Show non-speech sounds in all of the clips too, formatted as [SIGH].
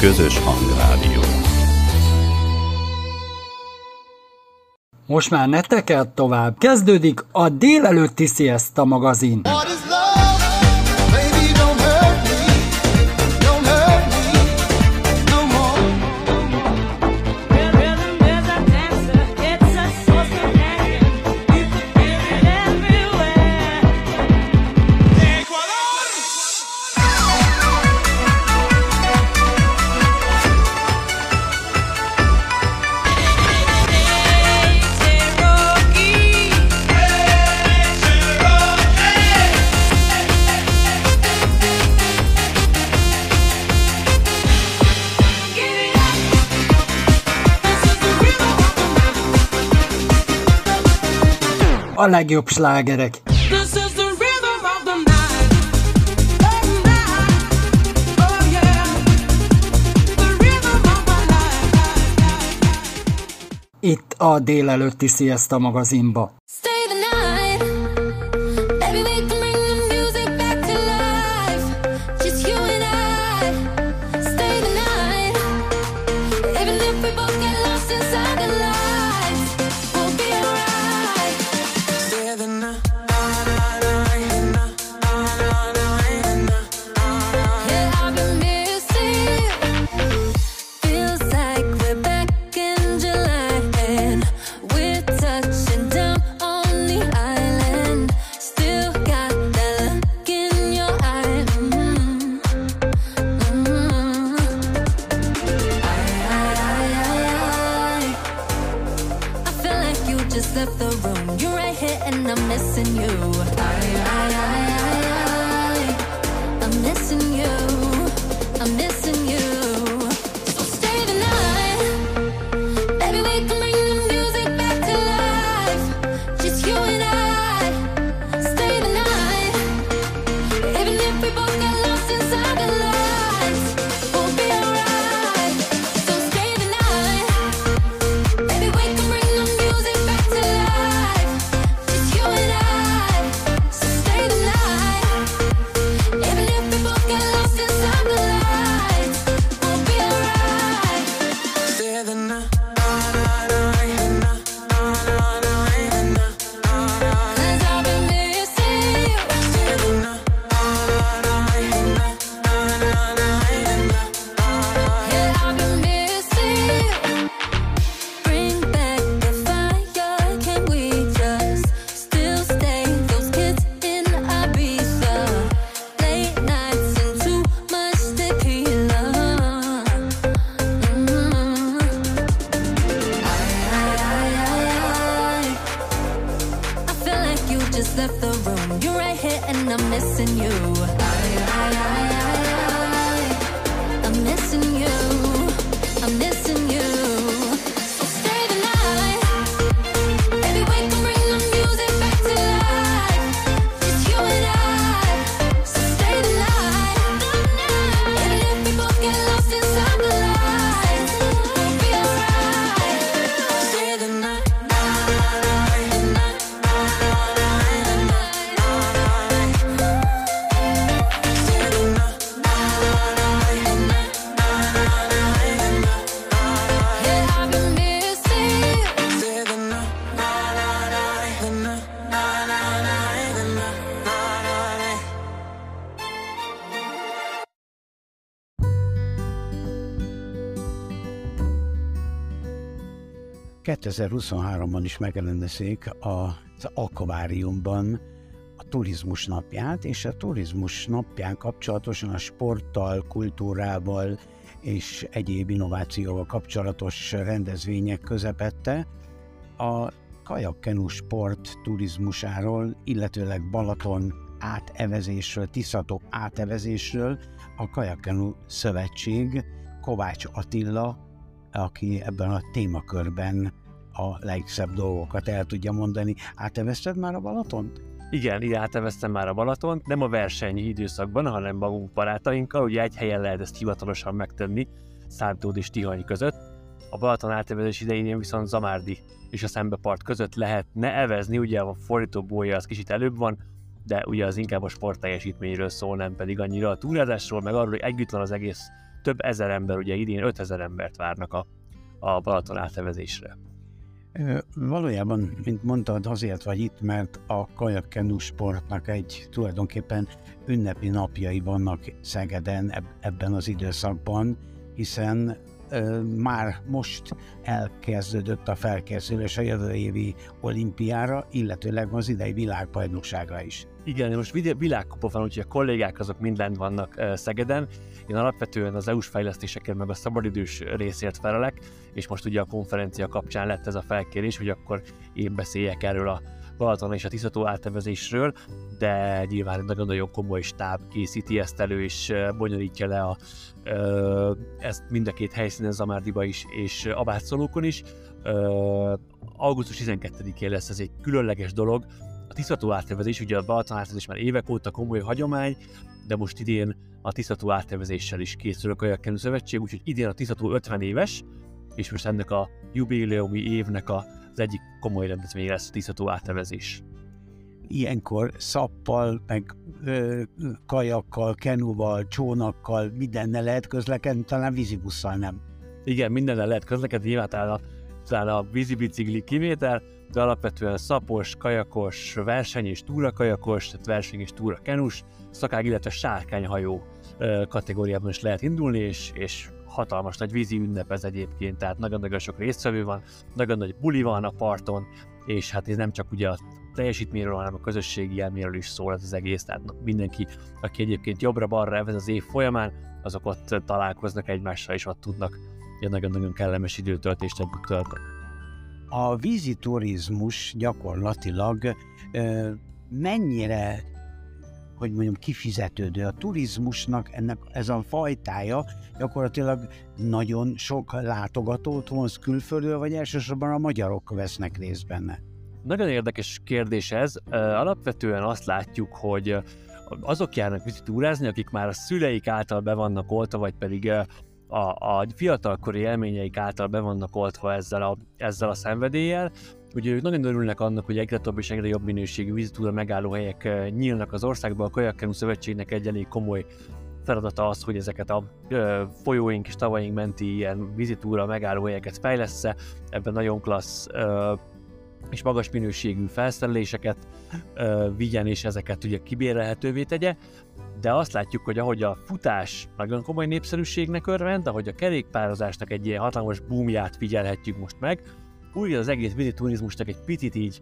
közös hangrádió. Most már ne tekert tovább, kezdődik a délelőtti Siesta magazin. Legjobb slágerek. Itt a délelőtti Siesta magazinba. ...2023-ban is megrendezik az akváriumban a turizmus napját, és a turizmus napján kapcsolatosan a sporttal, kultúrával és egyéb innovációval kapcsolatos rendezvények közepette a kajakkenu sport turizmusáról, illetőleg Balaton átevezésről, Tiszatok átevezésről a Kajakkenu Szövetség Kovács Attila, aki ebben a témakörben a legszebb dolgokat el tudja mondani. Átevezted már a Balatont? Igen, így áteveztem már a Balatont, nem a versenyi időszakban, hanem magunk barátainkkal, ugye egy helyen lehet ezt hivatalosan megtenni, Szántód és Tihany között. A Balaton átevezés idején viszont Zamárdi és a Szembepart között lehetne evezni, ugye a fordítóbója az kicsit előbb van, de ugye az inkább a sportteljesítményről szól, nem pedig annyira a túrázásról, meg arról, hogy együtt van az egész több ezer ember, ugye idén 5000 embert várnak a, a Balaton átevezésre. Valójában, mint mondtad, azért vagy itt, mert a kajakkenu sportnak egy tulajdonképpen ünnepi napjai vannak Szegeden ebben az időszakban, hiszen már most elkezdődött a felkészülés a jövő évi olimpiára, illetőleg az idei világbajnokságra is. Igen, most világkupa van, úgyhogy a kollégák azok mindent vannak Szegeden. Én alapvetően az EU-s fejlesztésekért meg a szabadidős részért felelek, és most ugye a konferencia kapcsán lett ez a felkérés, hogy akkor én beszéljek erről a Balaton és a Tiszató átevezésről, de nyilván nagyon-nagyon komoly stáb készíti ezt elő, és bonyolítja le a, ezt mind a két helyszínen, Zamárdiba is, és Abátszolókon is. Augusztus 12-én lesz ez egy különleges dolog, a Tiszató áttervezés, ugye a Balaton áttervezés már évek óta komoly hagyomány, de most idén a Tiszató áttervezéssel is készül a Kajakkenő Szövetség, úgyhogy idén a Tiszató 50 éves, és most ennek a jubileumi évnek a, az egyik komoly rendezvény lesz a Tiszató áttervezés. Ilyenkor szappal, meg ö, kajakkal, kenuval, csónakkal, mindennel lehet közlekedni, talán vízibusszal nem. Igen, mindennel lehet közlekedni, nyilván a, talán a vízibicikli kivétel, de alapvetően szapos, kajakos, verseny és túrakajakos, tehát verseny és túra kenus, szakág, illetve sárkányhajó kategóriában is lehet indulni, és, és hatalmas nagy vízi ünnep ez egyébként, tehát nagyon-nagyon sok résztvevő van, nagyon nagy buli van a parton, és hát ez nem csak ugye a teljesítményről, hanem a közösségi élményről is szól ez az egész, tehát mindenki, aki egyébként jobbra-balra ez az év folyamán, azok ott találkoznak egymással, és ott tudnak egy nagyon-nagyon kellemes időtöltést ebből tölteni. A vízi turizmus gyakorlatilag mennyire hogy mondjam, kifizetődő. A turizmusnak ennek ez a fajtája gyakorlatilag nagyon sok látogatót vonz külföldről, vagy elsősorban a magyarok vesznek részt benne. Nagyon érdekes kérdés ez. Alapvetően azt látjuk, hogy azok járnak túrázni, akik már a szüleik által be vannak oltva, vagy pedig a, a fiatalkori élményeik által be vannak oltva ezzel a, ezzel a szenvedéllyel, Ugye ők nagyon örülnek annak, hogy egyre több és egyre jobb minőségű vízitúra megállóhelyek nyílnak az országban. A Kajakkenu Szövetségnek egy elég komoly feladata az, hogy ezeket a ö, folyóink és tavaink menti ilyen vízitúra megállóhelyeket fejlesz ebben nagyon klassz ö, és magas minőségű felszereléseket ö, vigyen, és ezeket ugye kibérelhetővé tegye, de azt látjuk, hogy ahogy a futás nagyon komoly népszerűségnek örvend, ahogy a kerékpározásnak egy ilyen hatalmas boomját figyelhetjük most meg, úgy az egész vízi turizmusnak egy picit így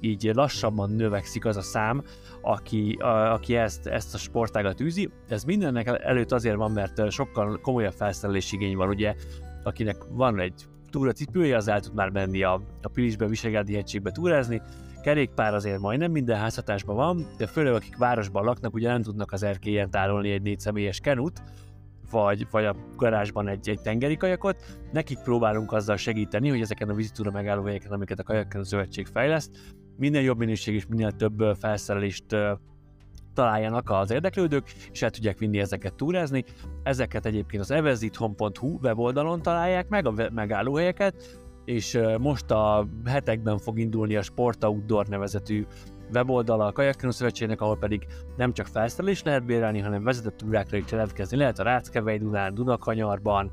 így lassabban növekszik az a szám, aki, a, aki ezt, ezt a sportágat űzi. Ez mindennek előtt azért van, mert sokkal komolyabb felszerelés igény van, ugye, akinek van egy túracipője, az el tud már menni a, a Pilisbe, Visegrádi hegységbe túrázni, kerékpár azért majdnem minden házhatásban van, de főleg akik városban laknak, ugye nem tudnak az erkélyen tárolni egy négy személyes kenut, vagy, vagy a garázsban egy, egy tengeri kajakot. Nekik próbálunk azzal segíteni, hogy ezeken a vizitúra megállóhelyeken, amiket a kajakken zöldség fejleszt, minél jobb minőség és minél több felszerelést találjanak az érdeklődők, és el tudják vinni ezeket túrázni. Ezeket egyébként az evezithon.hu weboldalon találják meg, a megállóhelyeket, és most a hetekben fog indulni a Sport Outdoor nevezetű weboldala a Kajakkenu Szövetségnek, ahol pedig nem csak felszerelés lehet bérelni, hanem vezetett túrákra is jelentkezni lehet a Ráckevei Dunán, Dunakanyarban,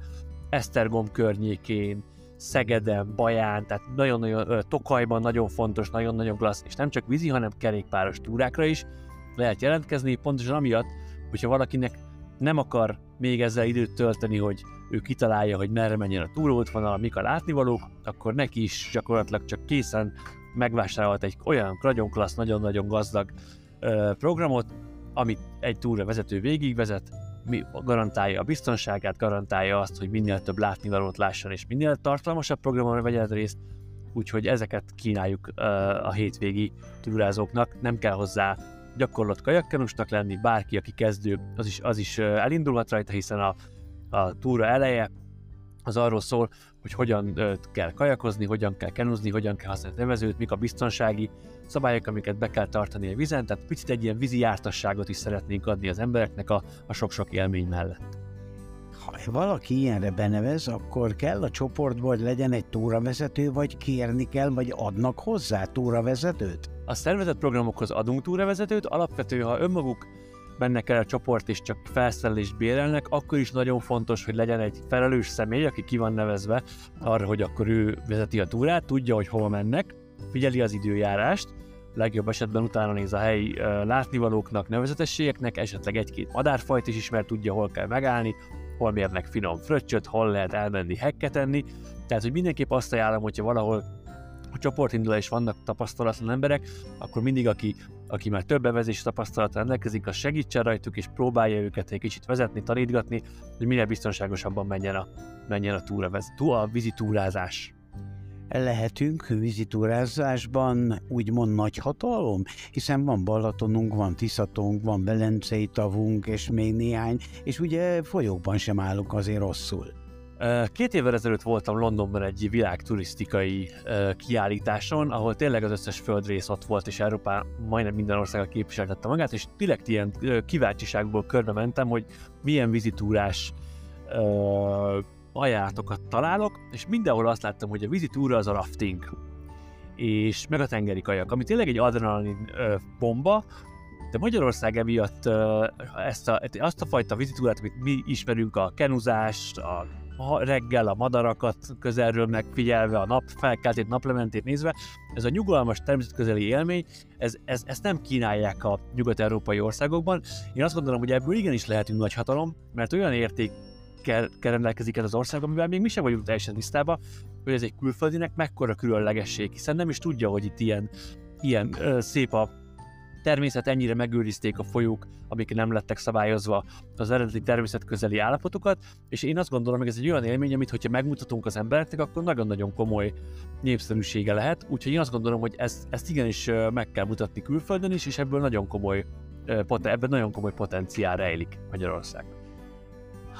Esztergom környékén, Szegeden, Baján, tehát nagyon-nagyon Tokajban nagyon fontos, nagyon-nagyon klassz, és nem csak vízi, hanem kerékpáros túrákra is lehet jelentkezni, pontosan amiatt, hogyha valakinek nem akar még ezzel időt tölteni, hogy ő kitalálja, hogy merre menjen a túróútvonal, mik a látnivalók, akkor neki is gyakorlatilag csak készen megvásárolt egy olyan nagyon klassz, nagyon-nagyon gazdag programot, amit egy túra vezető végigvezet, mi garantálja a biztonságát, garantálja azt, hogy minél több látnivalót lásson, és minél tartalmasabb programon vegyen részt, úgyhogy ezeket kínáljuk a hétvégi túrázóknak, nem kell hozzá gyakorlott kajakkenusnak lenni, bárki, aki kezdő, az is, az is elindulhat rajta, hiszen a, a túra eleje az arról szól, hogy hogyan kell kajakozni, hogyan kell kenuzni, hogyan kell használni a nevezőt, mik a biztonsági szabályok, amiket be kell tartani a vizen, tehát picit egy ilyen vízi jártasságot is szeretnénk adni az embereknek a, a sok-sok élmény mellett. Ha valaki ilyenre benevez, akkor kell a csoportból, hogy legyen egy túravezető, vagy kérni kell, vagy adnak hozzá túravezetőt? A szervezett programokhoz adunk túravezetőt, alapvetően, ha önmaguk mennek el a csoport és csak felszerelést bérelnek, akkor is nagyon fontos, hogy legyen egy felelős személy, aki ki van nevezve arra, hogy akkor ő vezeti a túrát, tudja, hogy hova mennek, figyeli az időjárást, legjobb esetben utána néz a helyi látnivalóknak, nevezetességeknek, esetleg egy-két madárfajt is ismer, tudja, hol kell megállni, hol mérnek finom fröccsöt, hol lehet elmenni hekket enni. Tehát, hogy mindenképp azt ajánlom, hogyha valahol csoportindulás vannak tapasztalatlan emberek, akkor mindig aki, aki már több bevezés tapasztalata rendelkezik, az segítsen rajtuk, és próbálja őket egy kicsit vezetni, tanítgatni, hogy minél biztonságosabban menjen a, menjen a, túra, a vízi túrázás lehetünk vizitúrázásban úgymond nagy hatalom, hiszen van Balatonunk, van Tiszatunk, van Belencei tavunk, és még néhány, és ugye folyókban sem állunk azért rosszul. Két évvel ezelőtt voltam Londonban egy világturisztikai kiállításon, ahol tényleg az összes földrész ott volt, és Európán majdnem minden ország képviseltette magát, és direkt ilyen kíváncsiságból körbe mentem, hogy milyen vizitúrás ajánlatokat találok, és mindenhol azt láttam, hogy a vízi túra az a rafting, és meg a tengeri kajak, ami tényleg egy adrenalin bomba, de Magyarország emiatt ezt a, azt a fajta vizitúrát, amit mi ismerünk, a kenuzást, a reggel a madarakat közelről megfigyelve, a nap felkeltét, naplementét nézve, ez a nyugalmas természetközeli élmény, ez, ez, ezt nem kínálják a nyugat-európai országokban. Én azt gondolom, hogy ebből igenis lehetünk nagy hatalom, mert olyan érték kell, kell rendelkezik ez az ország, amivel még mi sem vagyunk teljesen tisztában, hogy ez egy külföldinek mekkora különlegesség, hiszen nem is tudja, hogy itt ilyen, ilyen ö, szép a természet, ennyire megőrizték a folyók, amik nem lettek szabályozva az eredeti természetközeli állapotokat, és én azt gondolom, hogy ez egy olyan élmény, amit hogyha megmutatunk az embereknek, akkor nagyon-nagyon komoly népszerűsége lehet, úgyhogy én azt gondolom, hogy ezt, ezt igenis meg kell mutatni külföldön is, és ebből nagyon komoly, ebben nagyon komoly potenciál rejlik Magyarország.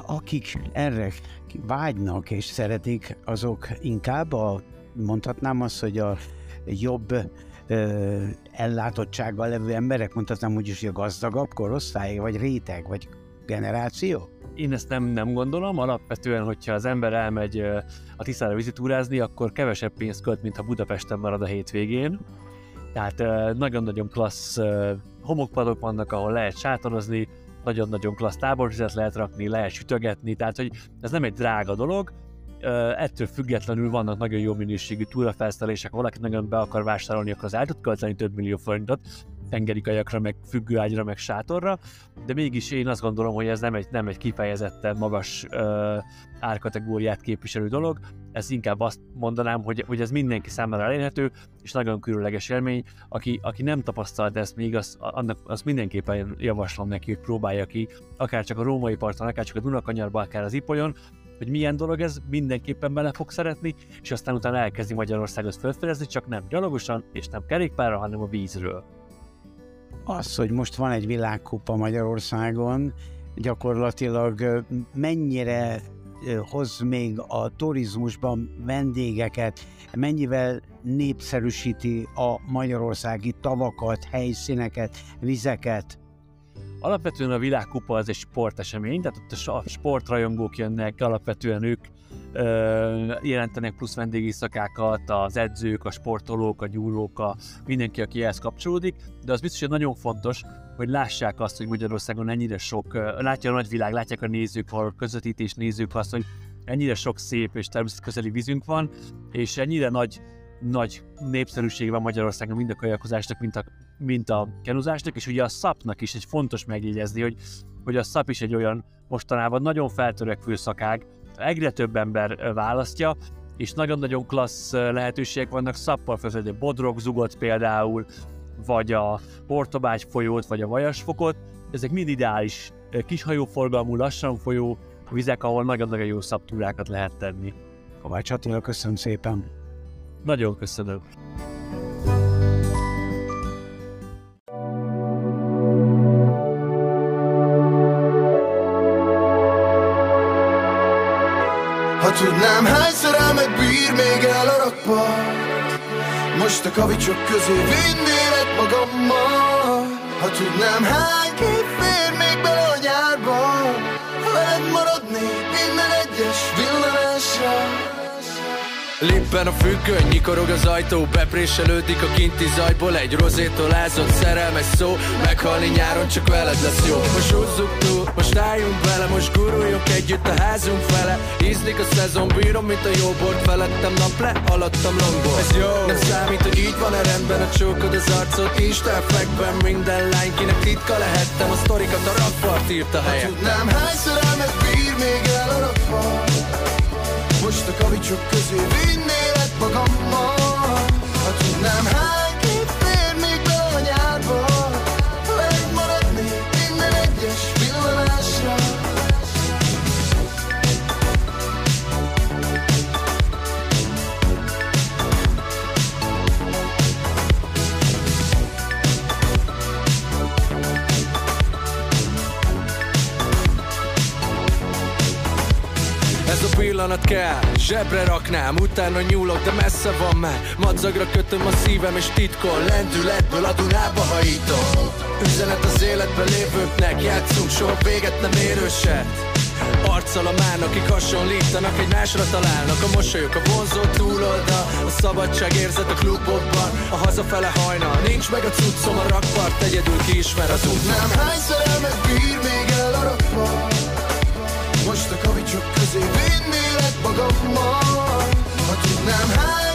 Akik erre vágynak és szeretik, azok inkább a, mondhatnám azt, hogy a jobb ö, ellátottsággal levő emberek, mondhatnám úgy is, hogy a gazdagabb korosztály, vagy réteg, vagy generáció? Én ezt nem, nem gondolom. Alapvetően, hogyha az ember elmegy a Tiszára vizitúrázni, akkor kevesebb pénzt költ, mint ha Budapesten marad a hétvégén. Tehát nagyon-nagyon klassz homokpadok vannak, ahol lehet sátorozni, nagyon-nagyon klassz táborvizet lehet rakni, lehet sütögetni, tehát hogy ez nem egy drága dolog, ettől függetlenül vannak nagyon jó minőségű túrafelszerelések, ha valaki nagyon be akar vásárolni, akkor az el tud költeni több millió forintot, tengeri kajakra, meg függőágyra, meg sátorra, de mégis én azt gondolom, hogy ez nem egy, nem egy kifejezetten magas ö, árkategóriát képviselő dolog, ez inkább azt mondanám, hogy, hogy ez mindenki számára elérhető, és nagyon különleges élmény, aki, aki nem tapasztalt ezt még, az, annak, azt mindenképpen javaslom neki, hogy próbálja ki, akár csak a római parton, akár csak a Dunakanyarba, akár az Ipolyon, hogy milyen dolog ez, mindenképpen bele fog szeretni, és aztán utána elkezdi Magyarországot felfedezni, csak nem gyalogosan, és nem kerékpárra, hanem a vízről. Az, hogy most van egy világkupa Magyarországon, gyakorlatilag mennyire hoz még a turizmusban vendégeket, mennyivel népszerűsíti a magyarországi tavakat, helyszíneket, vizeket, Alapvetően a világkupa az egy sportesemény, tehát ott a sportrajongók jönnek, alapvetően ők ö, jelentenek plusz vendégiszakákat, az edzők, a sportolók, a nyúlók, a, mindenki, aki ehhez kapcsolódik, de az biztos, hogy nagyon fontos, hogy lássák azt, hogy Magyarországon ennyire sok, látja a nagyvilág, látják a nézők, a közvetítés nézők azt, hogy ennyire sok szép és természetközeli vízünk van, és ennyire nagy nagy népszerűség van Magyarországon mind a kajakozásnak, mint a, mint a kenuzásnak, és ugye a szapnak is egy fontos megjegyezni, hogy, hogy a szap is egy olyan mostanában nagyon feltörekvő szakág, egyre több ember választja, és nagyon-nagyon klassz lehetőségek vannak szappal felfedni, Bodrog zugot például, vagy a Portobágy folyót, vagy a Vajasfokot, ezek mind ideális kishajóforgalmú, lassan folyó vizek, ahol nagyon-nagyon jó szabtúrákat lehet tenni. Kovács Attila, köszönöm szépen! Nagyon köszönöm. Ha tudnám, hányszor áll meg bír még el a rakpart Most a kavicsok közé vinnélek magammal. Ha tudnám, hány kép fér még bele a nyárba? Veled maradnék minden egyes villanásra Lippen a függöny, nyikorog az ajtó Bepréselődik a kinti zajból Egy rozétól ázott szerelmes szó Meghalni nyáron csak veled lesz jó. Most húzzuk túl, most álljunk bele Most guruljunk együtt a házunk fele. Ízlik a szezon, bírom, mint a jó bort Felettem nap le, alattam longból Ez jó, nem számít, hogy így van-e rendben A csókod az arcot, Insta-effektben Minden lány, kinek titka lehettem A sztorikat a rakpart írt a helyen Tudnám, hány szerelmet bír még el a rakpart most a kavicsok közé vinnélek magammal. Ha tudnám hány pillanat kell, zsebre raknám Utána nyúlok, de messze van már. Madzagra kötöm a szívem és titkol. Lendületből a Dunába hajítom. Üzenet az életben lévőknek Játszunk soha véget nem érőset. Arccal a mán, akik hasonlítanak Egymásra találnak. A mosolyok, a vonzó túlolda A szabadság érzet a klubokban. A hazafele hajnal, nincs meg a cuccom A rakpart egyedül kiismer az út Nem hány szerelmet bír még el a rakpart kavicsok közé vinnélek magammal. Ha tudnám hány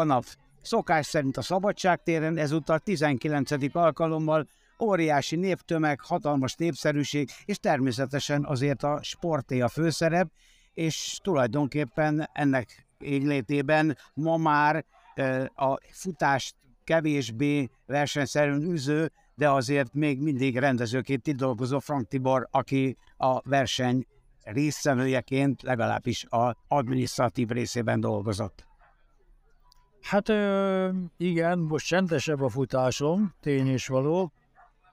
Európa nap. Szokás szerint a Szabadságtéren ezúttal 19. alkalommal óriási néptömeg, hatalmas népszerűség, és természetesen azért a sporté a főszerep, és tulajdonképpen ennek églétében ma már a futást kevésbé versenyszerűen üző, de azért még mindig rendezőként itt dolgozó Frank Tibor, aki a verseny résztvevőjeként legalábbis a adminisztratív részében dolgozott. Hát ö, igen, most csendesebb a futásom, tény és való,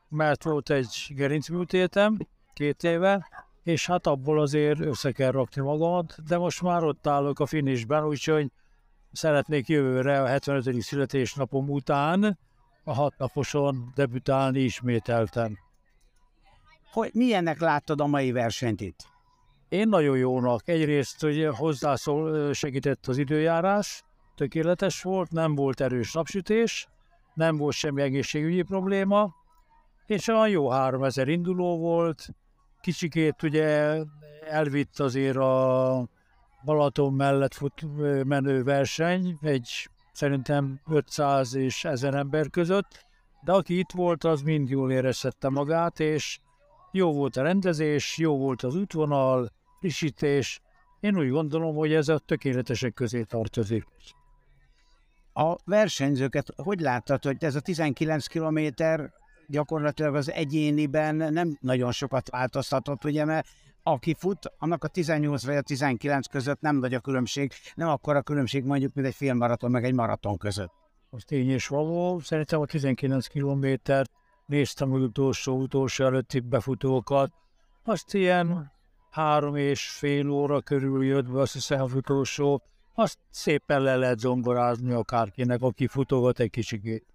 mert volt egy gerincműtétem két éve, és hát abból azért össze kell rakni magamat, de most már ott állok a finishben, úgyhogy szeretnék jövőre a 75. születésnapom után a hatnaposon debütálni ismételten. Hogy milyennek láttad a mai versenyt itt? Én nagyon jónak. Egyrészt, hogy hozzászól, segített az időjárás, tökéletes volt, nem volt erős napsütés, nem volt semmi egészségügyi probléma, és olyan jó 3000 induló volt, kicsikét ugye elvitt azért a Balaton mellett fut, menő verseny, egy szerintem 500 és 1000 ember között, de aki itt volt, az mind jól érezhette magát, és jó volt a rendezés, jó volt az útvonal, frissítés. Én úgy gondolom, hogy ez a tökéletesek közé tartozik. A versenyzőket hogy láttad, hogy ez a 19 kilométer gyakorlatilag az egyéniben nem nagyon sokat változtatott, ugye, mert aki fut, annak a 18 vagy a 19 között nem nagy a különbség, nem akkor a különbség mondjuk, mint egy félmaraton, meg egy maraton között. Az tény és való. Szerintem a 19 kilométert néztem az utolsó, utolsó előtti befutókat. Azt ilyen három és fél óra körül jött be, azt hiszem az utolsó azt szépen le lehet zomborázni akárkinek, aki futogat egy kicsikét.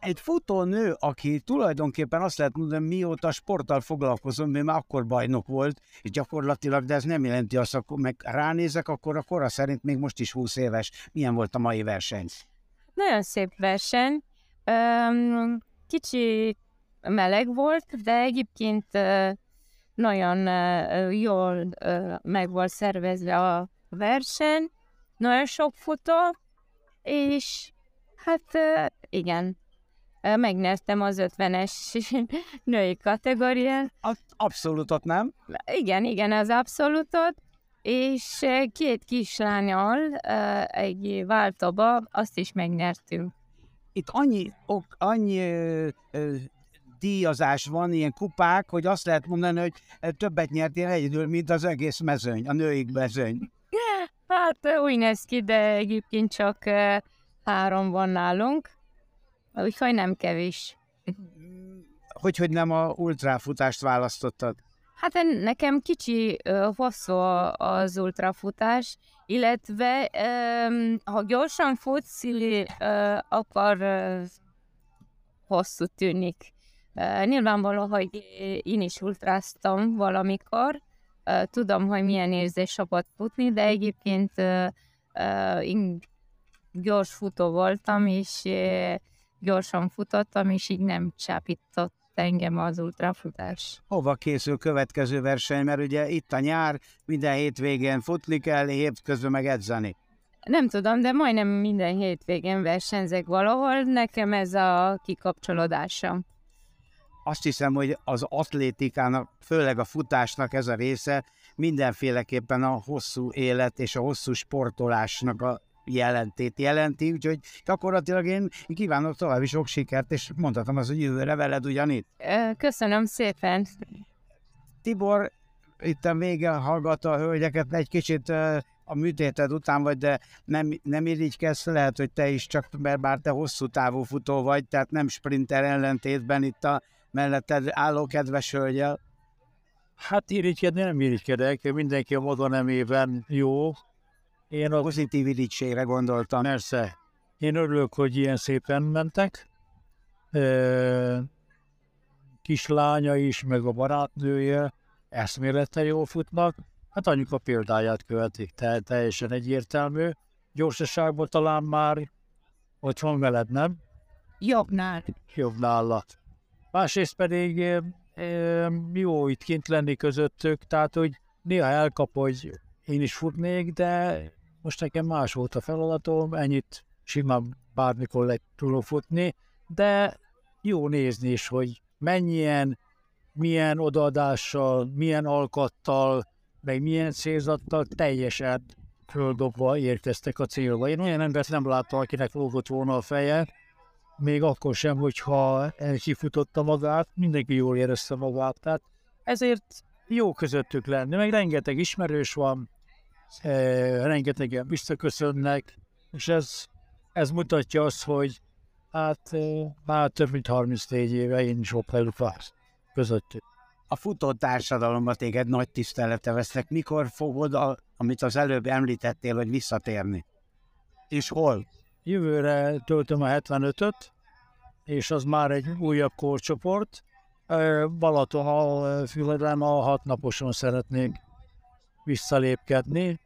Egy futónő, aki tulajdonképpen azt lehet mondani, mióta sporttal foglalkozom, mert már akkor bajnok volt, és gyakorlatilag, de ez nem jelenti azt, akkor meg ránézek, akkor a kora szerint még most is 20 éves. Milyen volt a mai verseny? Nagyon szép verseny. Öm, Kicsi meleg volt, de egyébként nagyon jól ö, meg volt szervezve a verseny. Nagyon sok futó, és hát igen, megnyertem az 50-es [LAUGHS] női kategóriát. A- Abszolútot nem. Igen, igen, az abszolútot, és két kislányal egy váltóba azt is megnyertünk. Itt annyi, ok, annyi ö, ö, díjazás van, ilyen kupák, hogy azt lehet mondani, hogy többet nyertél egyedül, mint az egész mezőny, a női mezőny. Hát úgy néz ki, de egyébként csak három van nálunk, úgyhogy nem kevés. Hogy, hogy nem a ultráfutást választottad? Hát nekem kicsi hosszú az ultrafutás, illetve ha gyorsan futsz, ö, hosszú tűnik. Nyilvánvaló, hogy én is ultráztam valamikor, tudom, hogy milyen érzés sokat futni, de egyébként én gyors futó voltam, és gyorsan futottam, és így nem csápított engem az ultrafutás. Hova készül következő verseny, mert ugye itt a nyár, minden hétvégén futni kell, hétközben meg edzeni. Nem tudom, de majdnem minden hétvégén versenyzek valahol, nekem ez a kikapcsolódásom. Azt hiszem, hogy az atlétikának, főleg a futásnak ez a része mindenféleképpen a hosszú élet és a hosszú sportolásnak a jelentét jelenti, úgyhogy gyakorlatilag én kívánok további sok sikert, és mondhatom az, hogy jövőre veled ugyanitt. Köszönöm szépen. Tibor, itt a vége hallgatta a hölgyeket, egy kicsit a műtéted után vagy, de nem, nem irigykedsz, lehet, hogy te is csak, mert bár te hosszú távú futó vagy, tehát nem sprinter ellentétben itt a melletted álló kedves hölgyel. Hát irigykedni nem irigykedek, mindenki a maga nemében jó. Én a Pozitív irigységre gondoltam. Persze. Én örülök, hogy ilyen szépen mentek. Kislánya is, meg a barátnője eszmélete jól futnak. Hát anyuka példáját követik, te, teljesen egyértelmű. Gyorsaságban talán már ott van veled, nem? Jobbnál. Jobb nála. Másrészt pedig jó itt kint lenni közöttük, tehát hogy néha elkap, hogy én is futnék, de most nekem más volt a feladatom, ennyit simán bármikor le tudok futni, de jó nézni is, hogy mennyien, milyen odaadással, milyen alkattal, meg milyen célzattal teljesen földobva érkeztek a célba. Én olyan embert nem láttam, akinek lógott volna a feje, még akkor sem, hogyha kifutotta magát, mindenki jól érezte magát. Tehát ezért jó közöttük lenni, meg rengeteg ismerős van, eh, rengetegen visszaköszönnek, és ez, ez mutatja azt, hogy hát eh, már több mint 34 éve én is ott vagyok közöttük. A futó társadalomban téged nagy tisztelete vesznek. Mikor fogod, a, amit az előbb említettél, hogy visszatérni? És hol? Jövőre töltöm a 75-öt, és az már egy újabb korcsoport. Balaton füleden a hat naposon szeretnék visszalépkedni.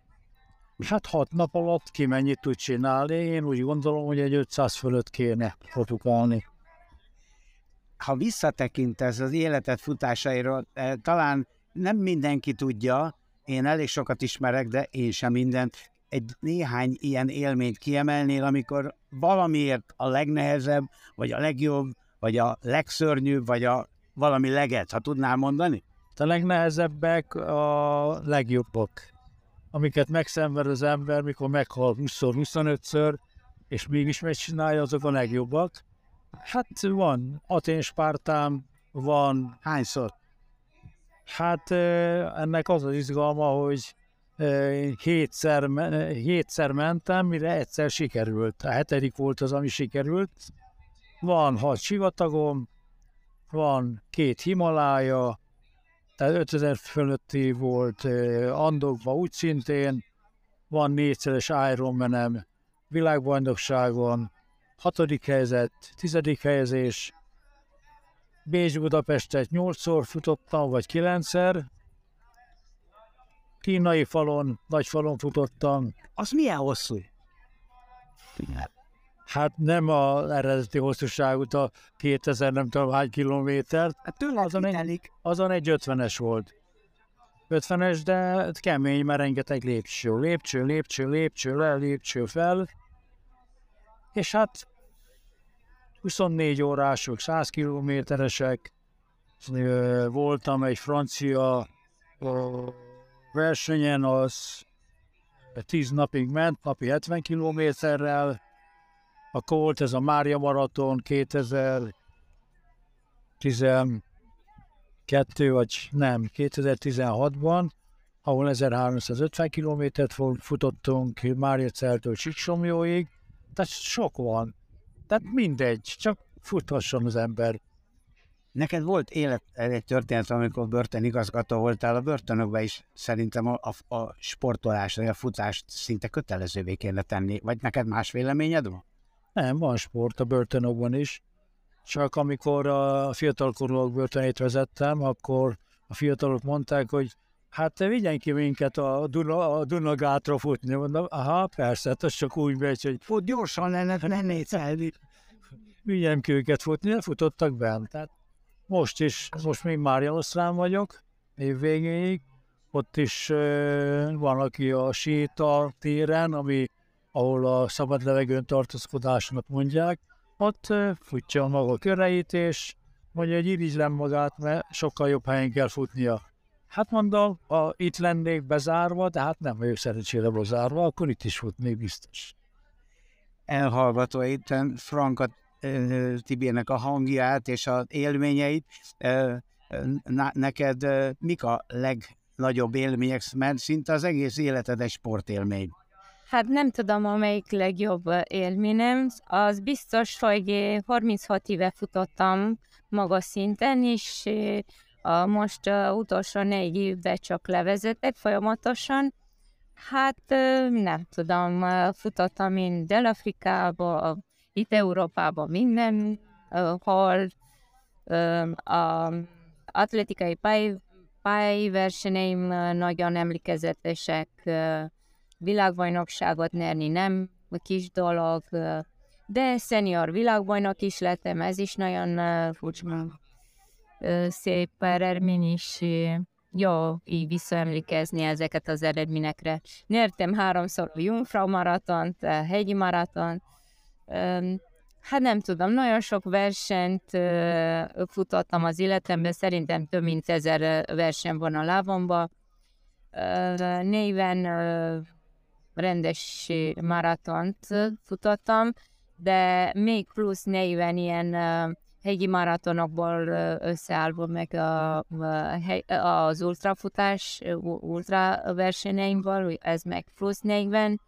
Hát hat nap alatt ki mennyit tud csinálni, én úgy gondolom, hogy egy 500 fölött kéne produkálni. Ha visszatekintesz az életed futásairól, eh, talán nem mindenki tudja, én elég sokat ismerek, de én sem mindent. Egy néhány ilyen élményt kiemelnél, amikor valamiért a legnehezebb, vagy a legjobb, vagy a legszörnyűbb, vagy a valami leget, ha tudnál mondani? A legnehezebbek a legjobbak, amiket megszenved az ember, mikor meghal 20-25-ször, és mégis megcsinálja, azok a legjobbak. Hát van Atén Spártám, van, Hányszor? hát ö, ennek az az izgalma, hogy hétszer, hétszer mentem, mire egyszer sikerült. A hetedik volt az, ami sikerült. Van hat sivatagom, van két Himalája, tehát 5000 fölötti volt Andokba úgy szintén, van négyszeres Ironmanem, világbajnokságon, hatodik helyzet, tizedik helyezés, Bécs Budapestet nyolcszor futottam, vagy kilencszer, kínai falon, nagy falon futottam. Az milyen hosszú? Hát nem a eredeti hosszúságút, a 2000 nem tudom hány kilométert, Hát tőle Azon egy- azon egy 50-es volt. 50-es, de kemény, mert rengeteg lépcső. Lépcső, lépcső, lépcső, le, lépcső fel. És hát 24 órások, 100 kilométeresek. Voltam egy francia versenyen, az 10 napig ment, napi 70 kilométerrel. Akkor volt ez a Mária Maraton 2012 vagy nem, 2016-ban, ahol 1350 kilométert fu- futottunk Máriaceltől Csíksomjóig, tehát sok van. Tehát mindegy, csak futhasson az ember. Neked volt élet egy történet, amikor börtönigazgató voltál a börtönökben is. Szerintem a, a, a sportolást, vagy a futást szinte kötelezővé kéne tenni. Vagy neked más véleményed van? Nem, van sport a börtönökben is. Csak amikor a fiatalkorúak börtönét vezettem, akkor a fiatalok mondták, hogy hát te vigyen ki minket a, Duna, a Dunagátra futni. Mondom, aha, persze, hát az csak úgy megy, hogy Fut gyorsan lenne, ne nézelni. vigyem ki őket futni, de futottak bent. Tehát most is, most még Márianosztrán vagyok, év végéig. Ott is van, aki a séta téren, ami, ahol a szabad levegőn tartózkodásnak mondják, ott futja maga a köreit, és mondja, hogy irigylem magát, mert sokkal jobb helyen kell futnia. Hát mondom, ha itt lennék bezárva, de hát nem vagyok szerencsére bezárva, akkor itt is futnék biztos. elhallgatva itt Franka ö, Tibének a hangját és az élményeit. Neked mik a legnagyobb élmények, mert szinte az egész életed egy sportélmény. Hát nem tudom, amelyik legjobb élményem. Az biztos, hogy eh, 36 éve futottam magas szinten, és a most a utolsó négy évben csak levezetek folyamatosan. Hát nem tudom, futottam én Dél-Afrikába, itt Európában minden, eh, hol eh, a atletikai pály, pályversenyeim nagyon emlékezetesek, eh, világbajnokságot nyerni nem kis dolog, ö, de szenior világbajnok is lettem, ez is nagyon ö, szép eredmény, és jó így visszaemlékezni ezeket az eredményekre. Nyertem háromszor a Jungfrau maratont, a hegyi maratont, Hát nem tudom, nagyon sok versenyt futottam az életemben, szerintem több mint ezer verseny van a lábomban. Ö, Néven rendes maratont futottam, de még plusz 40 ilyen hegyi maratonokból összeállva meg a, az ultrafutás, ultra versenyeimből, ez meg plusz 40,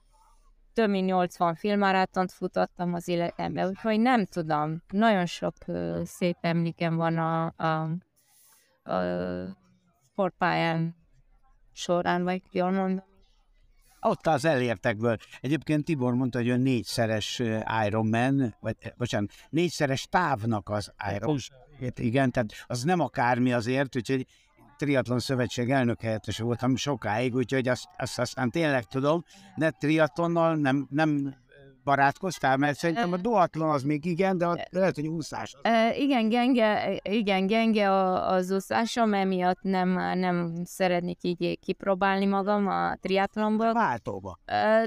több mint 80 filmmaratont futottam az életemben, úgyhogy nem tudom, nagyon sok ö, szép emlékem van a, a, a sportpályán során, vagy jól mondom. Ott az elértekből. Egyébként Tibor mondta, hogy ő négyszeres Ironman, vagy bocsánat, négyszeres távnak az Iron. Igen, tehát az nem akármi azért, úgyhogy triatlon szövetség elnök helyettes voltam sokáig, úgyhogy azt, azt aztán tényleg tudom, de triatlonnal nem, nem barátkoztál, mert szerintem a duatlon az még igen, de ott lehet, hogy úszás. az- igen, genge, igen, genge a, az úszásom, emiatt nem, nem szeretnék így kipróbálni magam a triatlonból. Váltóba.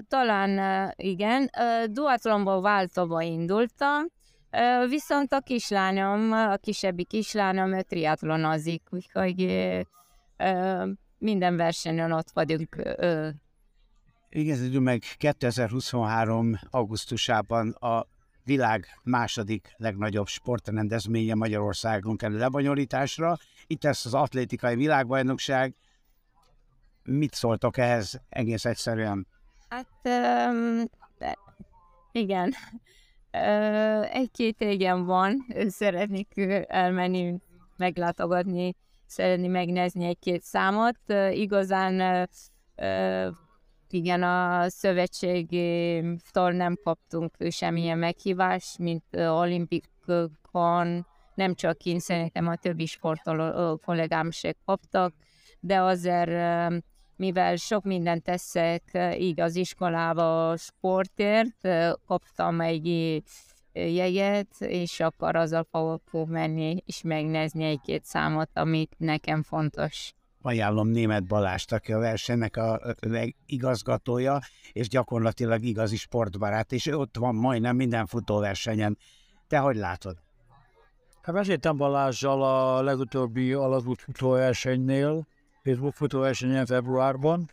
Talán igen, duatlonból váltóba indultam, viszont a kislányom, a kisebbi kislányom, ő triatlonozik, úgyhogy minden versenyen ott vagyunk. Igazán meg 2023. augusztusában a világ második legnagyobb sportrendezménye Magyarországon kerül lebonyolításra. Itt lesz az atlétikai világbajnokság. Mit szóltok ehhez egész egyszerűen? Hát öm, de- igen, egy-két igen van, szeretnék elmenni, meglátogatni, szeretni megnézni egy-két számot. Igazán igen, a szövetségtől nem kaptunk semmilyen meghívást, mint olimpikon, nem csak én, szerintem a többi sportoló kollégám se kaptak, de azért, mivel sok mindent teszek így az iskolába a sportért, kaptam egy jegyet, és akkor azzal fogok menni és megnézni egy-két számot, amit nekem fontos. Ajánlom német Balást, aki a versenynek a igazgatója, és gyakorlatilag igazi sportbarát, és ott van majdnem minden futóversenyen. Te hogy látod? Hát vezettem Balázsjal a legutóbbi alagút futóversenynél, Facebook futóversenyen februárban,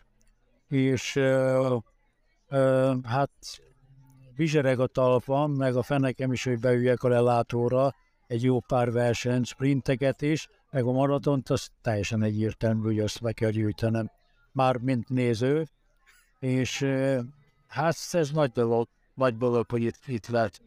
és ö, ö, hát vizsereg a talpam, meg a fenekem is, hogy beüljek a lelátóra, egy jó pár verseny, sprinteket is, meg a maratont, az teljesen egyértelmű, hogy azt meg kell gyűjtenem, már mint néző, és hát ez nagy dolog, nagy dolog, hogy itt, itt lehet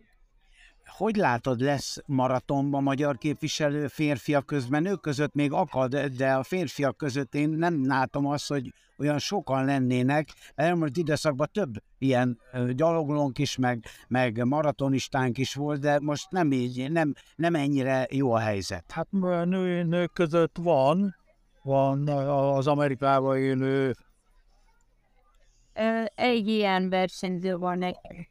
Hogy látod, lesz maratonban magyar képviselő férfiak közben? Nők között még akad, de a férfiak között én nem látom azt, hogy olyan sokan lennének. Elmúlt időszakban több ilyen gyaloglónk is, meg, meg maratonistánk is volt, de most nem így, nem, nem ennyire jó a helyzet. Hát nő, nők között van, van az Amerikában élő, Egy ilyen versenyző van nekünk.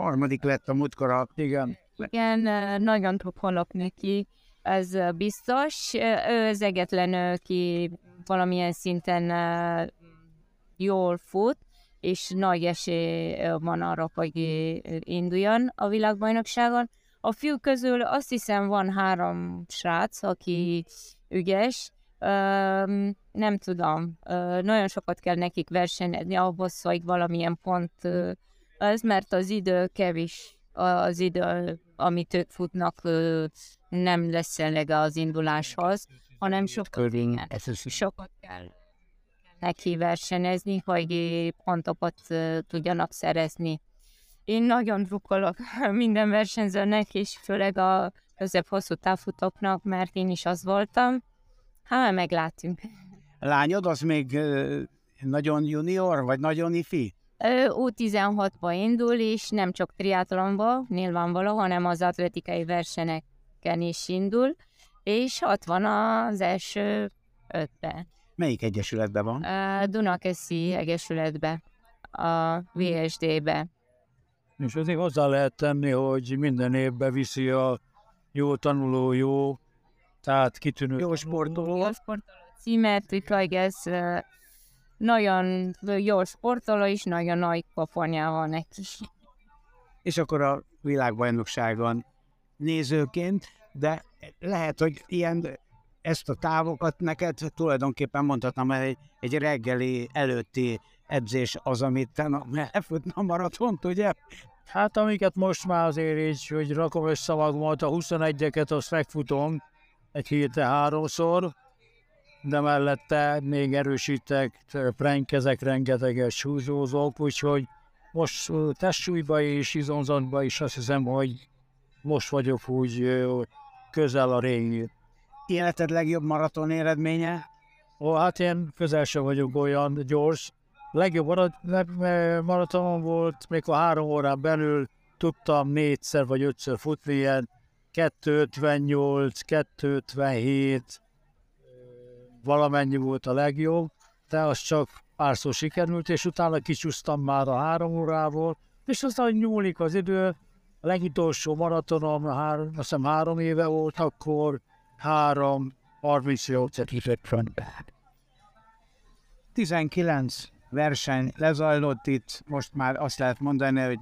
Harmadik lett a múltkor igen, Igen, nagyon drukkolok neki, ez biztos. Ő az egyetlen, aki valamilyen szinten jól fut, és nagy esély van arra, hogy induljon a világbajnokságon. A fiú közül azt hiszem van három srác, aki ügyes, Öm, nem tudom, ö, nagyon sokat kell nekik versenyezni ahhoz, hogy valamilyen pont ö, az, mert az idő kevés, az idő, amit ők futnak, nem lesz elege az induláshoz, hanem sokat, igen, sokat kell neki versenyezni, hogy pontokat tudjanak szerezni. Én nagyon drukkolok [LAUGHS] minden versenyzőnek, és főleg a közép-hosszú távfutóknak, mert én is az voltam. Hát meglátunk. lányod, az még nagyon junior, vagy nagyon ifi? Ő U16-ba indul, és nem csak triatlonba, nyilvánvaló, hanem az atletikai versenyeken is indul, és ott van az első ötben. Melyik egyesületben van? A Dunakeszi Egyesületbe, a VSD-be. és azért hozzá lehet tenni, hogy minden évben viszi a jó tanuló, jó, tehát kitűnő Jó sportoló. Jó sportoló címet, ö, nagyon jó sportoló, és nagyon nagy pofonja van neki. és akkor a világbajnokságon nézőként, de lehet, hogy ilyen ezt a távokat neked tulajdonképpen mondhatnám, hogy egy, egy reggeli előtti edzés az, amit te na- elfutna a maratont, ugye? Hát amiket most már azért így, hogy rakom össze magamat, a 21-eket azt megfutom egy hétre háromszor, de mellette még erősítek, prenkezek, rengeteget súlyzózok, úgyhogy most testsúlyba és izomzatba is azt hiszem, hogy most vagyok úgy közel a régi. Életed legjobb maraton eredménye? Ó, hát én közel sem vagyok olyan gyors. Legjobb marat, le- maratonom volt, mikor három órán belül tudtam négyszer vagy ötször futni, ilyen 258, 257, valamennyi volt a legjobb, de az csak párszor sikerült, és utána kicsúsztam már a három órából, és aztán nyúlik az idő, a legutolsó maratonom, három, azt hiszem három éve volt, akkor három 38-et hívett frontbe. 19 verseny lezajlott itt, most már azt lehet mondani, hogy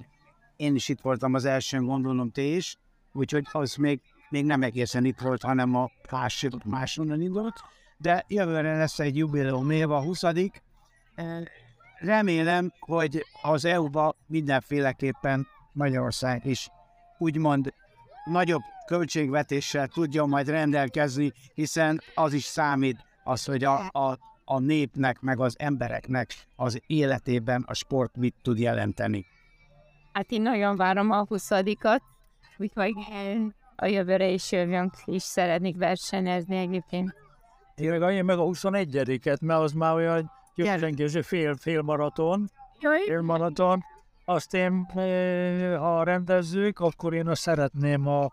én is itt voltam az elsőn, gondolom te is, úgyhogy az még, még nem egészen itt volt, hanem a másik, máshonnan indult, de jövőre lesz egy jubileum év, a 20 Eh, Remélem, hogy az EU-ba mindenféleképpen Magyarország is úgymond nagyobb költségvetéssel tudjon majd rendelkezni, hiszen az is számít az, hogy a, a, a népnek, meg az embereknek az életében a sport mit tud jelenteni. Hát én nagyon várom a 20-at, úgyhogy eh, a jövőre is jövünk, és szeretnék versenyezni egyébként. Én meg, én meg a 21-et, mert az már olyan győző fél, fél maraton, fél maraton. Azt én, eh, ha rendezzük, akkor én azt szeretném a,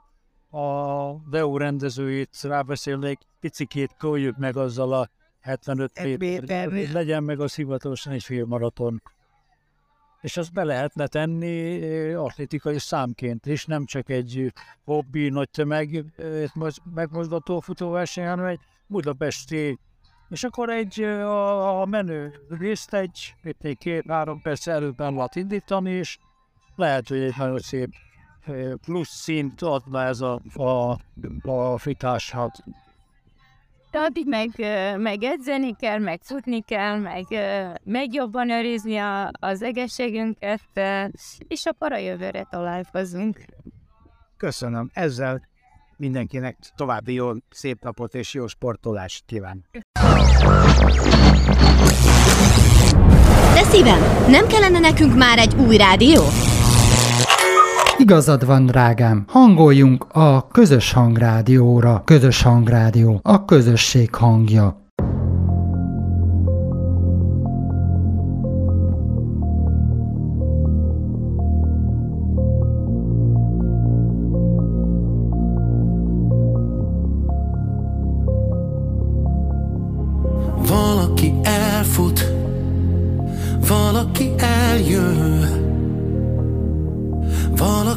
a Deo rendezőit rábeszélnék, picikét kölljük meg azzal a 75 méter, legyen meg az hivatalosan egy fél maraton. És azt be lehetne tenni atlétikai számként, és nem csak egy hobbi, nagy tömeg megmozgató futóverseny, hanem egy budapesti és akkor egy a, a menő részt egy, egy két-három perc előbb el lehet indítani, és lehet, hogy egy nagyon szép plusz szint adna ez a, a, a fitáshat. Addig meg, meg edzeni kell, meg futni kell, meg, meg jobban őrizni a, az egészségünket, és akkor a jövőre találkozunk. Köszönöm. Ezzel mindenkinek további jó, szép napot és jó sportolást kívánok. De szívem, nem kellene nekünk már egy új rádió? Igazad van, drágám. Hangoljunk a közös hangrádióra. Közös hangrádió, a közösség hangja.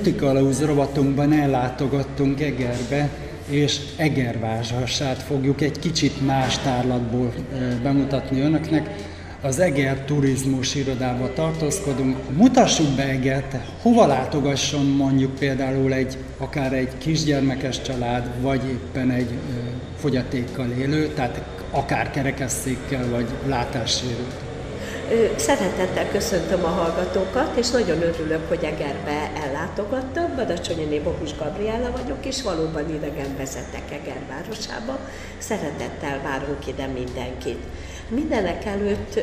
Az úti kalauz rovatunkban ellátogattunk Egerbe, és Egervázsasát fogjuk egy kicsit más tárlatból bemutatni önöknek. Az Eger Turizmus irodába tartózkodunk. Mutassuk be Egert, hova látogasson mondjuk például egy, akár egy kisgyermekes család, vagy éppen egy fogyatékkal élő, tehát akár kerekesszékkel, vagy látássérült. Szeretettel köszöntöm a hallgatókat, és nagyon örülök, hogy Egerbe ellátogattam. Badacsonyi Bogus Gabriella vagyok, és valóban idegen vezetek Eger városába. Szeretettel várunk ide mindenkit. Mindenek előtt,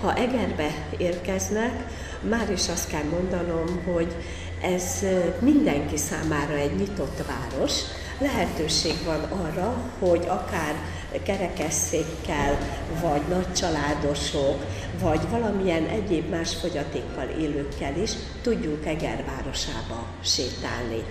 ha Egerbe érkeznek, már is azt kell mondanom, hogy ez mindenki számára egy nyitott város. Lehetőség van arra, hogy akár kerekesszékkel, vagy nagycsaládosok, vagy valamilyen egyéb más fogyatékkal élőkkel is tudjunk Eger városába sétálni.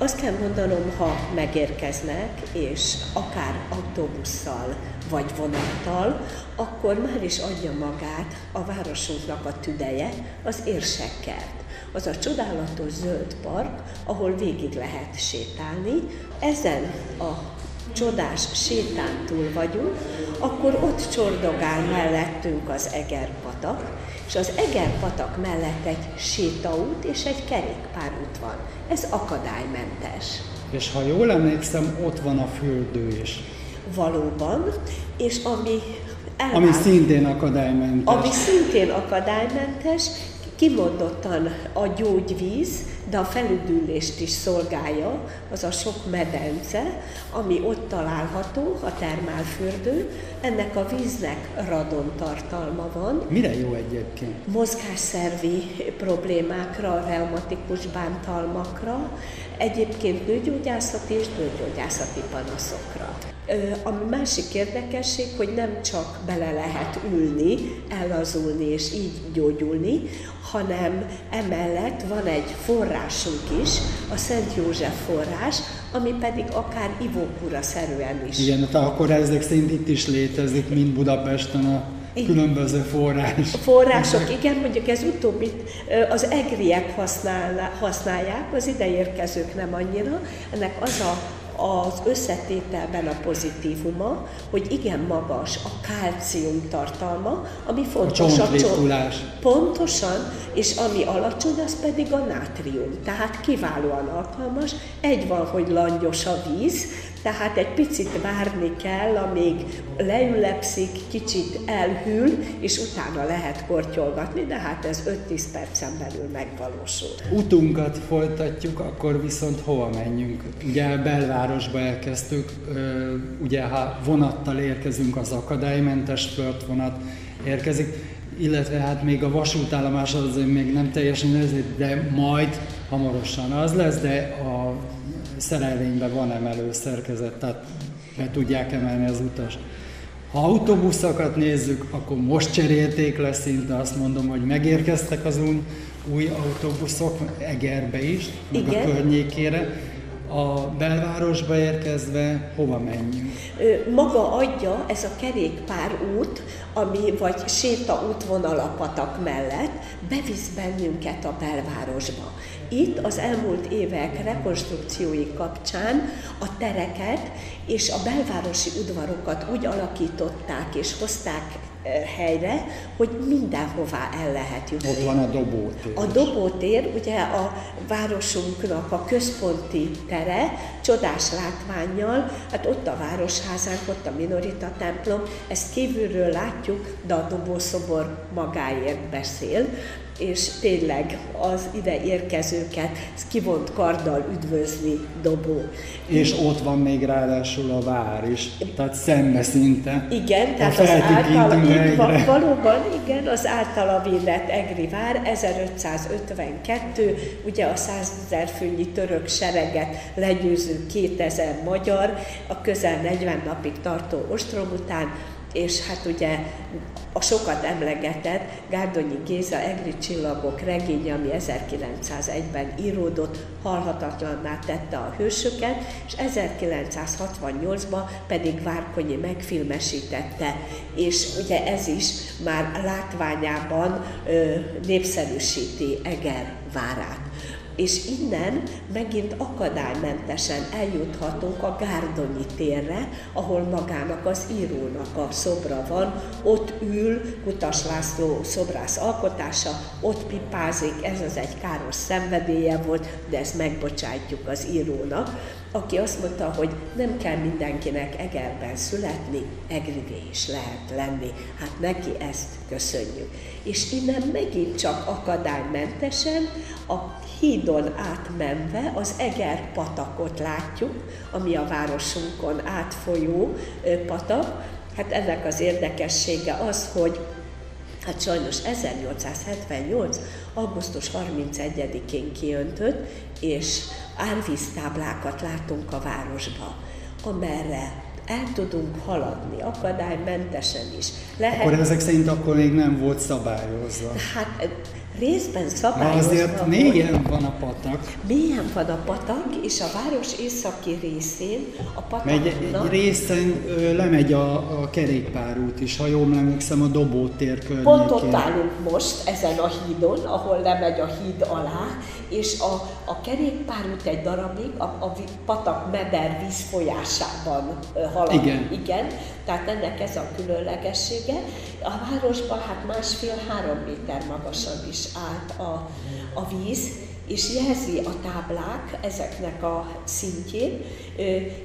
Azt kell mondanom, ha megérkeznek, és akár autóbusszal vagy vonattal, akkor már is adja magát a városunknak a tüdeje, az érsekkert. Az a csodálatos zöld park, ahol végig lehet sétálni. Ezen a csodás sétán túl vagyunk, akkor ott csordogál mellettünk az Egerpatak, és az Egerpatak mellett egy sétaút és egy kerékpárút van. Ez akadálymentes. És ha jól emlékszem, ott van a fürdő is. Valóban, és ami elvált, ami szintén akadálymentes. Ami szintén akadálymentes, kimondottan a gyógyvíz, de a felüdülést is szolgálja, az a sok medence, ami ott található, a termálfürdő. Ennek a víznek radon tartalma van. Mire jó egyébként? Mozgásszervi problémákra, reumatikus bántalmakra, egyébként nőgyógyászati és nőgyógyászati panaszokra. A másik érdekesség, hogy nem csak bele lehet ülni, ellazulni és így gyógyulni, hanem emellett van egy forrásunk is, a Szent József forrás, ami pedig akár ivókura szerűen is. Igen, tehát akkor ezek szerint itt is létezik, mint Budapesten a különböző forrás. Források, igen, mondjuk ez utóbbi az egriek használják, az ideérkezők nem annyira. Ennek az a az összetételben a pozitívuma, hogy igen magas a kálcium tartalma, ami fontos a, a Pontosan, és ami alacsony, az pedig a nátrium. Tehát kiválóan alkalmas. Egy van, hogy langyos a víz, tehát egy picit várni kell, amíg leülepszik, kicsit elhűl, és utána lehet kortyolgatni, de hát ez 5-10 percen belül megvalósul. Utunkat folytatjuk, akkor viszont hova menjünk? Ugye belvárosba elkezdtük, ugye ha vonattal érkezünk, az akadálymentes vonat érkezik, illetve hát még a vasútállomás az még nem teljesen de majd hamarosan az lesz, de a szerelvényben van emelő szerkezet, tehát be tudják emelni az utas. Ha autóbuszokat nézzük, akkor most cserélték le szinte, azt mondom, hogy megérkeztek az új, új autóbuszok Egerbe is, meg Igen. a környékére. A belvárosba érkezve hova menjünk? Maga adja ez a kerékpár út, ami vagy séta útvonal a patak mellett, bevisz bennünket a belvárosba. Itt az elmúlt évek rekonstrukciói kapcsán a tereket és a belvárosi udvarokat úgy alakították és hozták eh, helyre, hogy mindenhová el lehet jutni. Ott van a dobótér. A dobótér, ugye a városunknak a központi tere, csodás látványjal, hát ott a városházánk, ott a Minorita templom, ezt kívülről látjuk, de a dobószobor magáért beszél és tényleg az ide érkezőket kivont karddal üdvözli Dobó. És ott van még ráadásul a vár is, tehát szembe szinte. Igen, tehát az általa, van, valóban igen, az általa védett Egri vár 1552, ugye a 100 ezer főnyi török sereget legyőző 2000 magyar, a közel 40 napig tartó ostrom után és hát ugye a sokat emlegetett Gárdonyi Géza Egri csillagok regénye, ami 1901-ben íródott, halhatatlanná tette a hősöket, és 1968-ban pedig Várkonyi megfilmesítette, és ugye ez is már látványában ö, népszerűsíti Eger várát. És innen megint akadálymentesen eljuthatunk a Gárdonyi térre, ahol magának az írónak a szobra van, ott ül Kutas László szobrász alkotása, ott pipázik, ez az egy káros szenvedélye volt, de ezt megbocsátjuk az írónak, aki azt mondta, hogy nem kell mindenkinek Egerben születni, egrivé is lehet lenni. Hát neki ezt köszönjük. És innen megint csak akadálymentesen a hídon átmenve az Eger patakot látjuk, ami a városunkon átfolyó patak. Hát ennek az érdekessége az, hogy Hát sajnos 1878. augusztus 31-én kiöntött, és árvíztáblákat látunk a városba, amerre el tudunk haladni, akadálymentesen is. Lehet... Akkor ezek szerint akkor még nem volt szabályozva. Hát részben szabályozva. azért mélyen van a patak. Mélyen van a patak, és a város északi részén a pataknak... Megy, egy részen ö, lemegy a, a kerékpárút is, ha jól emlékszem, a Dobótér környékén. Pont ott állunk most, ezen a hídon, ahol lemegy a híd alá, és a, a kerékpárút egy darabig a, a patak meder vízfolyásában halad. Igen. Igen. Tehát ennek ez a különlegessége. A városban hát másfél-három méter magasan is állt a, a víz, és jelzi a táblák ezeknek a szintjén,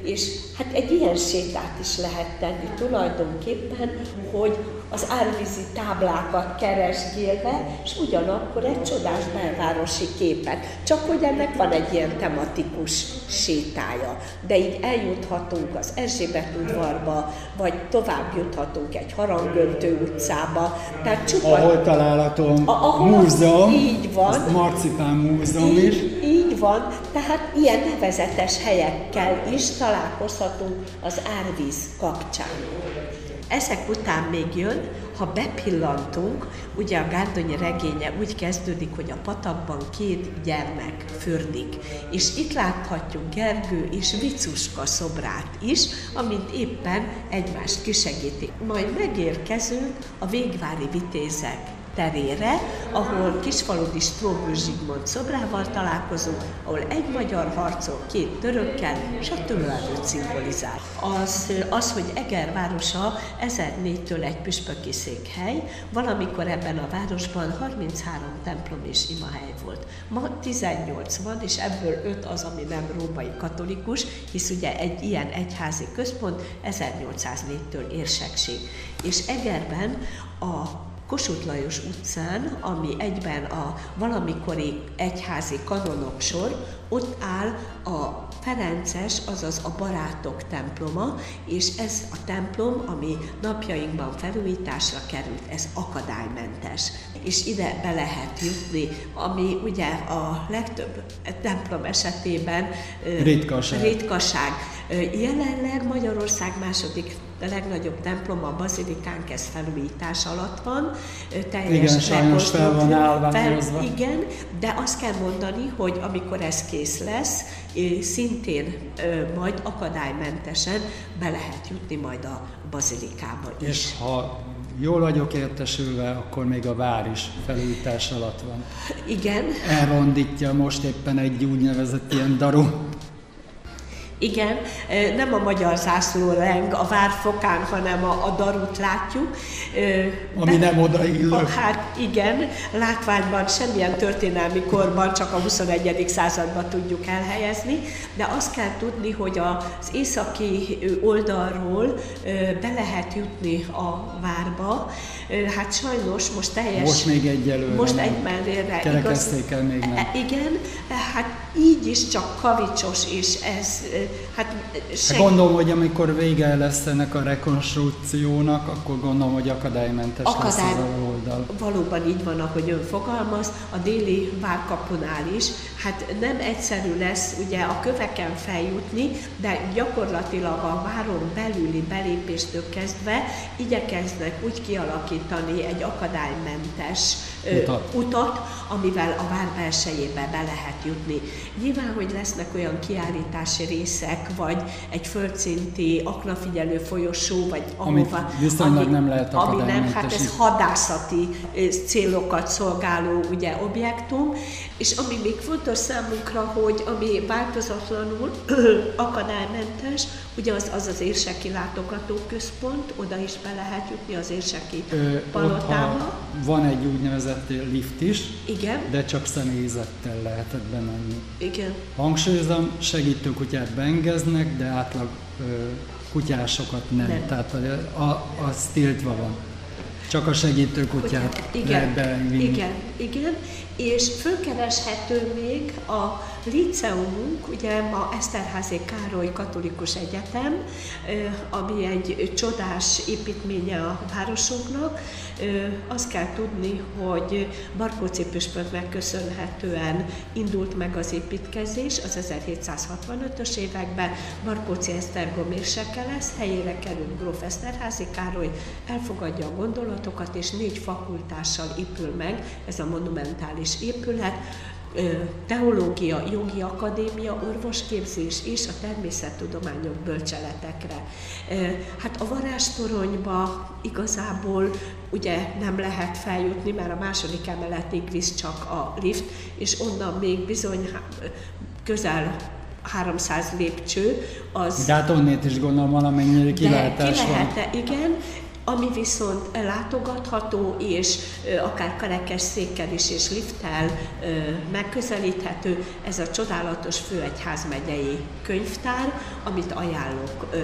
és hát egy ilyen sétát is lehet tenni tulajdonképpen, hogy az árvízi táblákat keresgélve, és ugyanakkor egy csodás belvárosi képet. Csak hogy ennek van egy ilyen tematikus sétája. De így eljuthatunk az Erzsébet udvarba, vagy tovább juthatunk egy harangöntő utcába. Tehát csupa... Ahol található a, múzeum, így van. Marcipán múzeum is. Így van, tehát ilyen nevezetes helyekkel is találkozhatunk az árvíz kapcsán. Ezek után még jön, ha bepillantunk, ugye a Gárdonyi regénye úgy kezdődik, hogy a patakban két gyermek fürdik, és itt láthatjuk Gergő és Vicuska szobrát is, amint éppen egymást kisegítik. Majd megérkezünk a végvári vitézek terére, ahol Kisfaludi Stróbő Zsigmond szobrával találkozunk, ahol egy magyar harcol két törökkel, és a tőlelőt szimbolizál. Az, az, hogy Eger városa 1004-től egy püspöki székhely, valamikor ebben a városban 33 templom és imahely volt. Ma 18 van, és ebből 5 az, ami nem római katolikus, hisz ugye egy ilyen egyházi központ 1804-től érsekség. És Egerben a Kossuth Lajos utcán, ami egyben a valamikori egyházi kanonok sor, ott áll a Ferences, azaz a barátok temploma, és ez a templom, ami napjainkban felújításra került, ez akadálymentes. És ide be lehet jutni, ami ugye a legtöbb templom esetében ritkaság. ritkaság. Jelenleg Magyarország második a legnagyobb templom, a bazilikánk, ez felújítás alatt van. Teljes igen, sajnos fel van állványozva. Fel, igen, de azt kell mondani, hogy amikor ez kész lesz, szintén majd akadálymentesen be lehet jutni majd a bazilikába is. És ha jól vagyok értesülve, akkor még a vár is felújítás alatt van. Igen. Elrondítja most éppen egy úgynevezett ilyen daru igen, nem a magyar zászló leng a várfokán, hanem a, a darut látjuk. Ami nem odaillő. Hát igen, látványban semmilyen történelmi korban csak a 21. században tudjuk elhelyezni, de azt kell tudni, hogy az északi oldalról be lehet jutni a várba. Hát sajnos most teljes... Most még egyelőre. Most egy mellére. Kerekezték el még nem. Igen, hát így is csak kavicsos, és ez Hát, seg... hát gondolom, hogy amikor vége lesz ennek a rekonstrukciónak, akkor gondolom, hogy akadálymentes Akadály... lesz az oldal. Valóban így van, ahogy ön fogalmaz, a déli várkapunál is. Hát nem egyszerű lesz ugye a köveken feljutni, de gyakorlatilag a váron belüli belépéstől kezdve igyekeznek úgy kialakítani egy akadálymentes utat, utat amivel a vár belsejébe be lehet jutni. Nyilván, hogy lesznek olyan kiállítási részek, vagy egy földszinti aknafigyelő folyosó, vagy Amit ahova... viszonylag nem lehet Ami nem, hát ez hadászati célokat szolgáló ugye, objektum, és ami még fontos számunkra, hogy ami változatlanul [CLEARS THROAT] akadálymentes, ugye az az, az érseki látogatóközpont, oda is be lehet jutni az érseki Ö, ott, ha van egy úgynevezett lift is, Igen, de csak személyzettel lehetett bemenni. igen. Hangsúlyozom, segítőkutyát beengednek, de átlag ö, kutyásokat nem. Nem. Tehát a, a, az tiltva van. Csak a segítőkutyát igen, lehet bevinni. igen, igen, és fölkereshető még a liceumunk, ugye ma Eszterházi Károly Katolikus Egyetem, ami egy csodás építménye a városunknak. Azt kell tudni, hogy Barkóczi püspöknek köszönhetően indult meg az építkezés az 1765-ös években. Barkóczi Esztergom érseke lesz, helyére került Gróf Eszterházi Károly, elfogadja a gondolatokat, és négy fakultással épül meg ez a monumentális épület, ö, teológia, jogi akadémia, orvosképzés és a természettudományok bölcseletekre. Hát a varázstoronyba igazából ugye nem lehet feljutni, mert a második emeletig visz csak a lift, és onnan még bizony közel 300 lépcső, az De hát onnét is gondolom valamennyire kilátás ki van. lehet, igen, ami viszont látogatható, és akár kerekesszékkel is, és lifttel megközelíthető, ez a csodálatos főegyházmegyei könyvtár, amit ajánlok ö,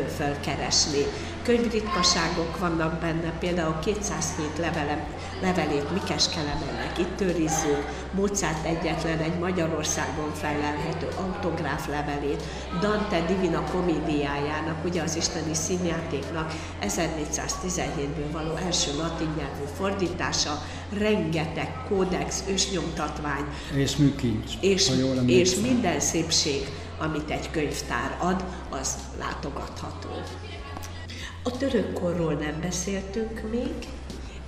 Könyvritkaságok vannak benne, például 207 levelem, levelét Mikes Kelemennek itt őrizzük, Mozart egyetlen egy Magyarországon felelhető autográf levelét, Dante Divina Comédiájának, ugye az isteni színjátéknak 1417-ből való első latin nyelvű fordítása, rengeteg kódex, ősnyomtatvány, És műkincs, és, és minden szépség, amit egy könyvtár ad, az látogatható. A török korról nem beszéltünk még,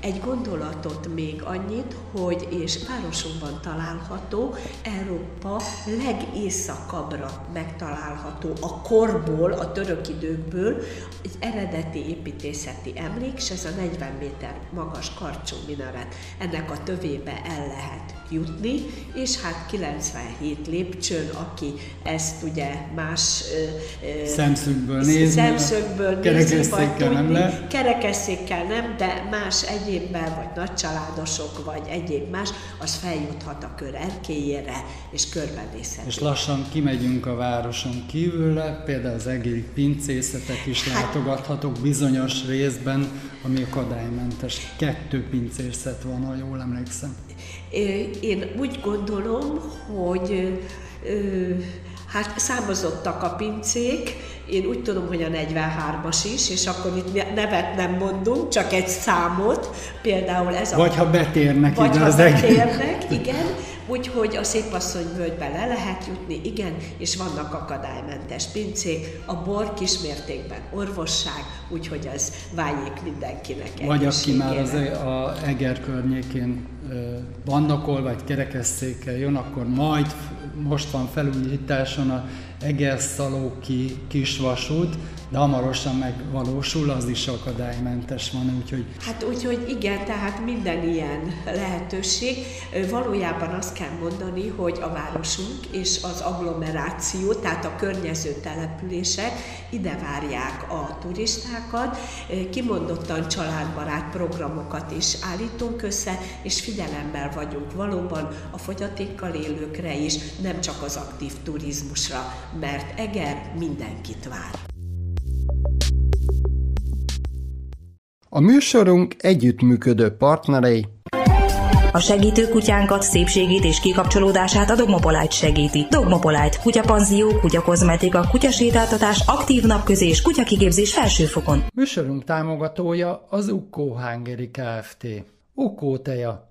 egy gondolatot még annyit, hogy és városunkban található, Európa legészakabbra megtalálható a korból, a török időkből egy eredeti építészeti emlék, és ez a 40 méter magas karcsú minaret. Ennek a tövébe el lehet jutni, és hát 97 lépcsőn, aki ezt ugye más ö, ö, Szemszögből nézni, szemszögből nézni, kerekesszékkel nem lehet. Kerekesszékkel nem, de más egyébben, vagy nagycsaládosok, vagy egyéb más, az feljuthat a kör erkélyére, és körbenézhet. És lassan kimegyünk a városon kívülre, például az egéri pincészetek is Hát- látogathatók bizonyos részben, ami akadálymentes. Kettő pincészet van, ha jól emlékszem. Én úgy gondolom, hogy hát számozottak a pincék, én úgy tudom, hogy a 43-as is, és akkor itt ne- nevet nem mondunk, csak egy számot, például ez a... Vagy ha betérnek Vagy ide ha az egész. betérnek, igen, úgyhogy a Szépasszony völgybe le lehet jutni, igen, és vannak akadálymentes pincék, a bor kismértékben orvosság, úgyhogy az váljék mindenkinek Vagy aki már az e- a Eger környékén bandakol, vagy kerekesszékkel jön, akkor majd most van felújításon a Eger-Szalóki kisvasút, de hamarosan megvalósul, az is akadálymentes van, úgyhogy Hát úgyhogy igen, tehát minden ilyen lehetőség. Valójában azt kell mondani, hogy a városunk és az agglomeráció, tehát a környező települések ide várják a turistákat. Kimondottan családbarát programokat is állítunk össze, és figyelemmel vagyunk valóban a fogyatékkal élőkre is, nem csak az aktív turizmusra, mert Eger mindenkit vár. A műsorunk együttműködő partnerei A segítő kutyánkat, szépségét és kikapcsolódását a Dogmopolite segíti. Dogmopolite, kutyapanzió, kutyakozmetika, kutyasétáltatás, aktív napközés, kutyakigépzés felsőfokon. Műsorunk támogatója az Ukkó Hungary Kft. Ukkó teja,